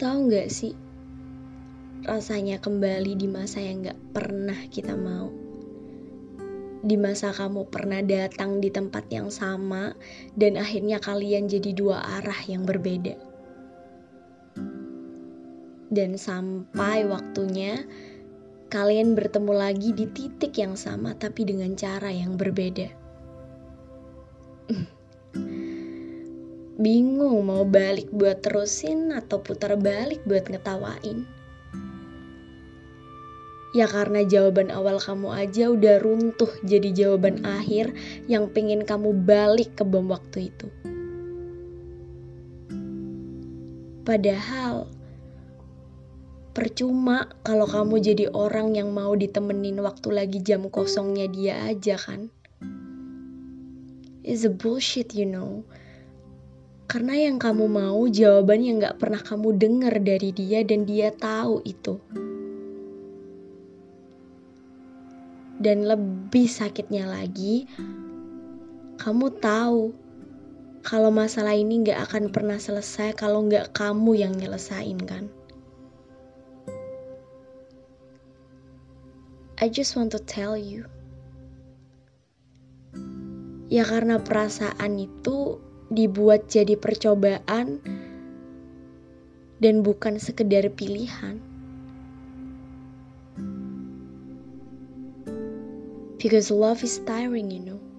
Tahu nggak sih rasanya kembali di masa yang nggak pernah kita mau? Di masa kamu pernah datang di tempat yang sama dan akhirnya kalian jadi dua arah yang berbeda. Dan sampai waktunya kalian bertemu lagi di titik yang sama tapi dengan cara yang berbeda. bingung mau balik buat terusin atau putar balik buat ngetawain. Ya karena jawaban awal kamu aja udah runtuh jadi jawaban akhir yang pengen kamu balik ke bom waktu itu. Padahal percuma kalau kamu jadi orang yang mau ditemenin waktu lagi jam kosongnya dia aja kan. It's a bullshit you know. Karena yang kamu mau jawaban yang gak pernah kamu dengar dari dia dan dia tahu itu. Dan lebih sakitnya lagi, kamu tahu kalau masalah ini gak akan pernah selesai kalau gak kamu yang nyelesain kan. I just want to tell you. Ya karena perasaan itu dibuat jadi percobaan dan bukan sekedar pilihan. Because love is tiring, you know.